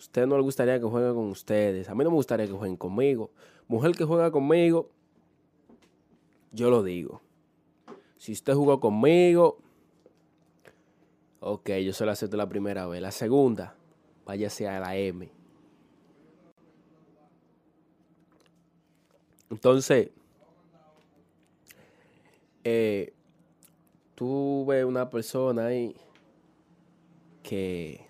Usted no le gustaría que juegue con ustedes. A mí no me gustaría que jueguen conmigo. Mujer que juega conmigo, yo lo digo. Si usted jugó conmigo, ok, yo se lo acepto la primera vez. La segunda, váyase a la M. Entonces, eh, tú ves una persona ahí que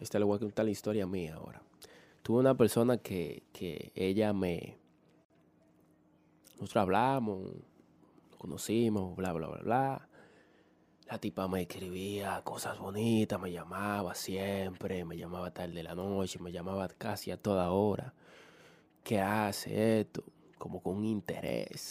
Esta le voy a contar la historia mía ahora. Tuve una persona que, que ella me... Nosotros hablamos, conocimos, bla, bla, bla, bla. La tipa me escribía cosas bonitas, me llamaba siempre, me llamaba tarde de la noche, me llamaba casi a toda hora. ¿Qué hace esto? Como con interés.